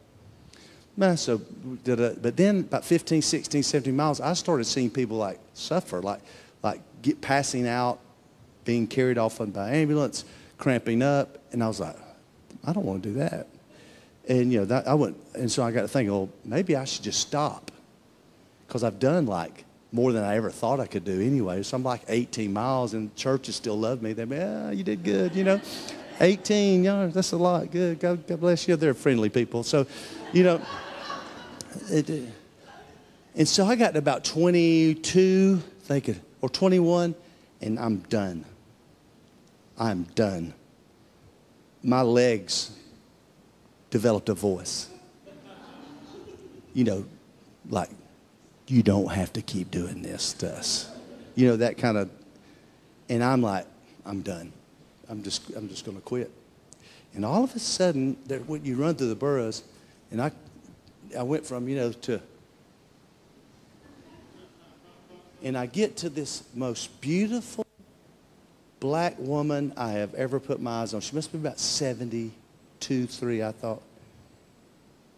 Man, so, da-da. but then about 15, 16, 17 miles, I started seeing people like suffer, like, like get passing out, being carried off by ambulance, cramping up. And I was like, I don't want to do that. And, you know, that, I went, and so I got to thinking, well, maybe I should just stop because I've done like more than I ever thought I could do anyway. So I'm like 18 miles, and churches still love me. They're, yeah, you did good, you know. 18, yeah, that's a lot. Good. God, God bless you. They're friendly people. So, you know, it, and so I got about 22, thinking, or 21, and I'm done. I'm done. My legs developed a voice. You know, like, you don't have to keep doing this to us. You know, that kind of, and I'm like, I'm done. I'm just, I'm just going to quit. And all of a sudden, there, when you run through the boroughs, and I, I went from, you know, to, and I get to this most beautiful black woman I have ever put my eyes on. She must be about 72, 3, I thought.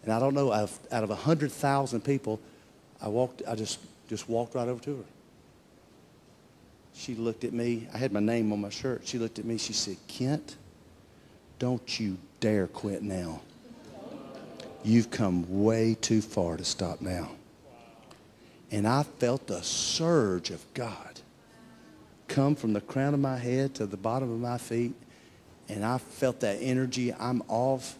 And I don't know, out of, out of 100,000 people, I walked, I just, just walked right over to her. She looked at me. I had my name on my shirt. She looked at me. She said, Kent, don't you dare quit now. You've come way too far to stop now. And I felt a surge of God come from the crown of my head to the bottom of my feet. And I felt that energy. I'm off.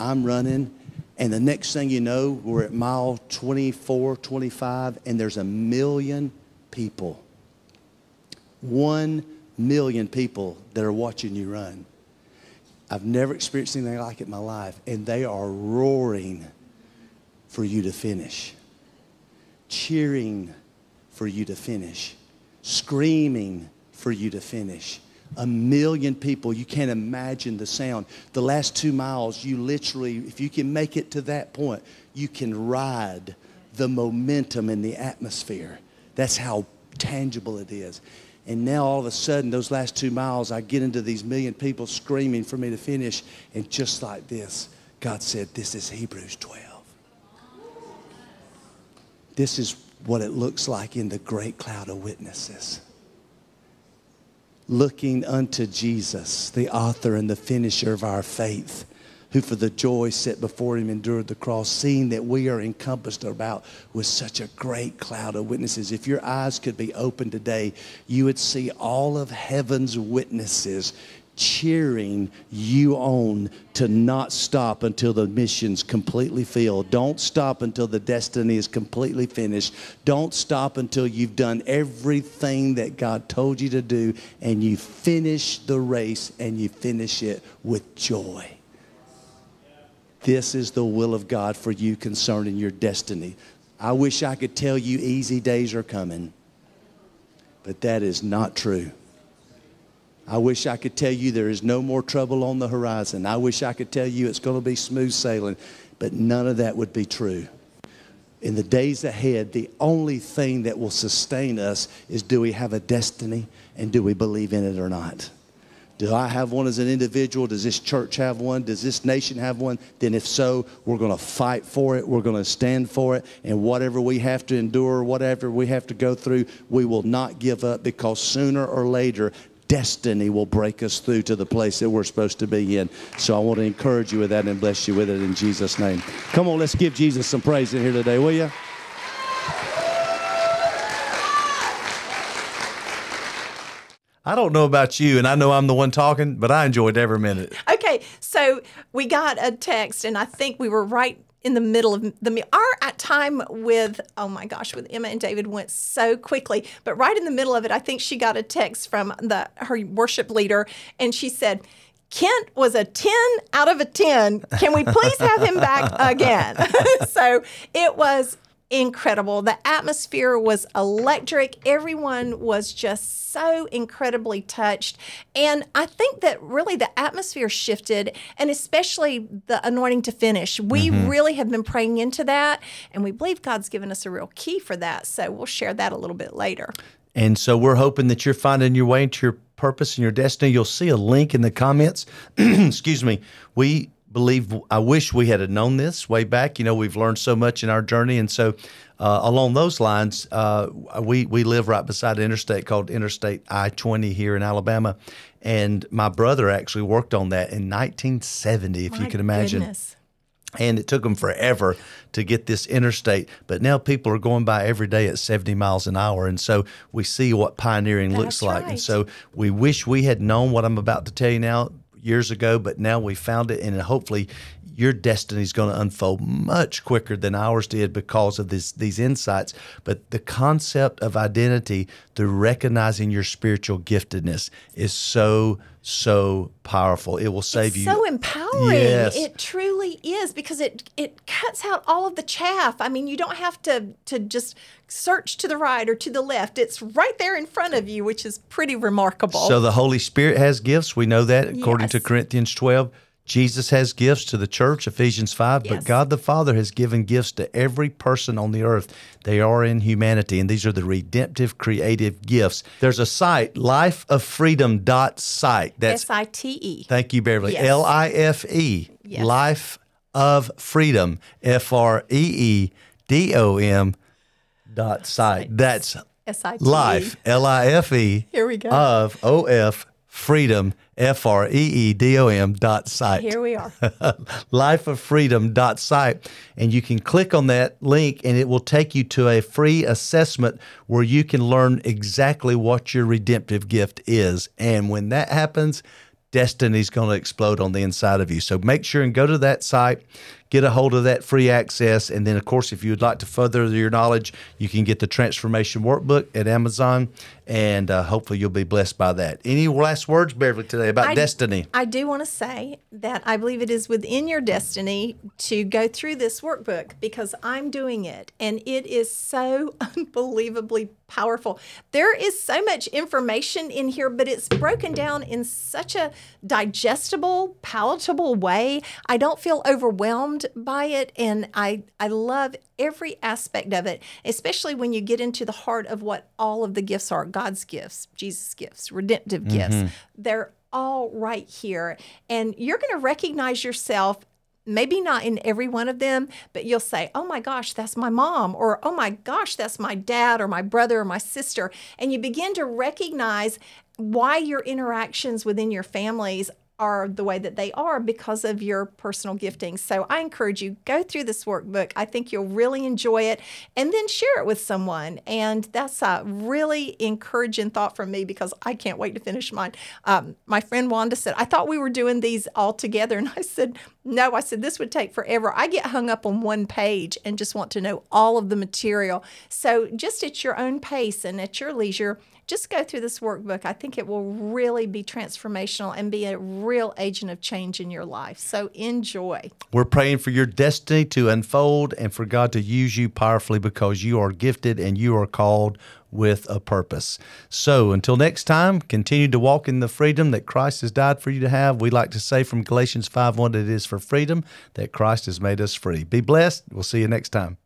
I'm running. And the next thing you know, we're at mile 24, 25, and there's a million people. One million people that are watching you run. I've never experienced anything like it in my life. And they are roaring for you to finish, cheering for you to finish, screaming for you to finish. A million people, you can't imagine the sound. The last two miles, you literally, if you can make it to that point, you can ride the momentum in the atmosphere. That's how tangible it is. And now all of a sudden, those last two miles, I get into these million people screaming for me to finish. And just like this, God said, This is Hebrews 12. This is what it looks like in the great cloud of witnesses. Looking unto Jesus, the author and the finisher of our faith, who for the joy set before him endured the cross, seeing that we are encompassed about with such a great cloud of witnesses. If your eyes could be open today, you would see all of heaven's witnesses cheering you on to not stop until the mission's completely filled. Don't stop until the destiny is completely finished. Don't stop until you've done everything that God told you to do and you finish the race and you finish it with joy. This is the will of God for you concerning your destiny. I wish I could tell you easy days are coming, but that is not true. I wish I could tell you there is no more trouble on the horizon. I wish I could tell you it's going to be smooth sailing, but none of that would be true. In the days ahead, the only thing that will sustain us is do we have a destiny and do we believe in it or not? Do I have one as an individual? Does this church have one? Does this nation have one? Then, if so, we're going to fight for it. We're going to stand for it. And whatever we have to endure, whatever we have to go through, we will not give up because sooner or later, destiny will break us through to the place that we're supposed to be in. So I want to encourage you with that and bless you with it in Jesus' name. Come on, let's give Jesus some praise in here today, will you? I don't know about you, and I know I'm the one talking, but I enjoyed every minute. Okay, so we got a text, and I think we were right in the middle of the. Our time with oh my gosh, with Emma and David went so quickly, but right in the middle of it, I think she got a text from the her worship leader, and she said. Kent was a 10 out of a 10. Can we please have him back again? so it was incredible. The atmosphere was electric. Everyone was just so incredibly touched. And I think that really the atmosphere shifted, and especially the anointing to finish. We mm-hmm. really have been praying into that, and we believe God's given us a real key for that. So we'll share that a little bit later. And so we're hoping that you're finding your way into your purpose and your destiny. You'll see a link in the comments. Excuse me. We believe I wish we had known this way back. You know, we've learned so much in our journey, and so uh, along those lines, uh, we we live right beside an interstate called Interstate I twenty here in Alabama, and my brother actually worked on that in 1970, if my you can imagine. Goodness. And it took them forever to get this interstate, but now people are going by every day at 70 miles an hour. And so we see what pioneering That's looks like. Right. And so we wish we had known what I'm about to tell you now years ago, but now we found it, and hopefully your destiny is going to unfold much quicker than ours did because of this, these insights. But the concept of identity through recognizing your spiritual giftedness is so so powerful. It will save it's you. So empowering. Yes. It truly is because it it cuts out all of the chaff. I mean, you don't have to to just search to the right or to the left. It's right there in front of you, which is pretty remarkable. So the Holy Spirit has gifts. We know that according yes. to Corinthians 12. Jesus has gifts to the church, Ephesians 5, yes. but God the Father has given gifts to every person on the earth. They are in humanity, and these are the redemptive, creative gifts. There's a site, lifeoffreedom.site. That's S I T E. Thank you, Beverly. L I F E. Life of Freedom, F R E E D O M dot site. That's S-I-T-E. life, L I F E. Here we go. Of O F freedom, F R E E D O M dot site. Here we are. life of freedom dot site. And you can click on that link and it will take you to a free assessment where you can learn exactly what your redemptive gift is. And when that happens, destiny's going to explode on the inside of you. So make sure and go to that site, get a hold of that free access. And then, of course, if you would like to further your knowledge, you can get the Transformation Workbook at Amazon, and uh, hopefully you'll be blessed by that. Any last words, Beverly, today about I, destiny? I do want to say that I believe it is within your destiny to go through this workbook because I'm doing it, and it is so unbelievably powerful. There is so much information in here, but it's broken down in such a digestible, palatable way. I don't feel overwhelmed by it and I I love every aspect of it, especially when you get into the heart of what all of the gifts are, God's gifts, Jesus gifts, redemptive mm-hmm. gifts. They're all right here and you're going to recognize yourself maybe not in every one of them, but you'll say, Oh my gosh, that's my mom, or Oh my gosh, that's my dad, or my brother, or my sister. And you begin to recognize why your interactions within your families are the way that they are because of your personal gifting. So I encourage you go through this workbook. I think you'll really enjoy it and then share it with someone. And that's a really encouraging thought from me because I can't wait to finish mine. Um, my friend Wanda said, I thought we were doing these all together. And I said, no, I said, this would take forever. I get hung up on one page and just want to know all of the material. So just at your own pace and at your leisure, just go through this workbook. I think it will really be transformational and be a real agent of change in your life. So enjoy. We're praying for your destiny to unfold and for God to use you powerfully because you are gifted and you are called with a purpose. So until next time, continue to walk in the freedom that Christ has died for you to have. We like to say from Galatians 5 1 it is for freedom that Christ has made us free. Be blessed. We'll see you next time.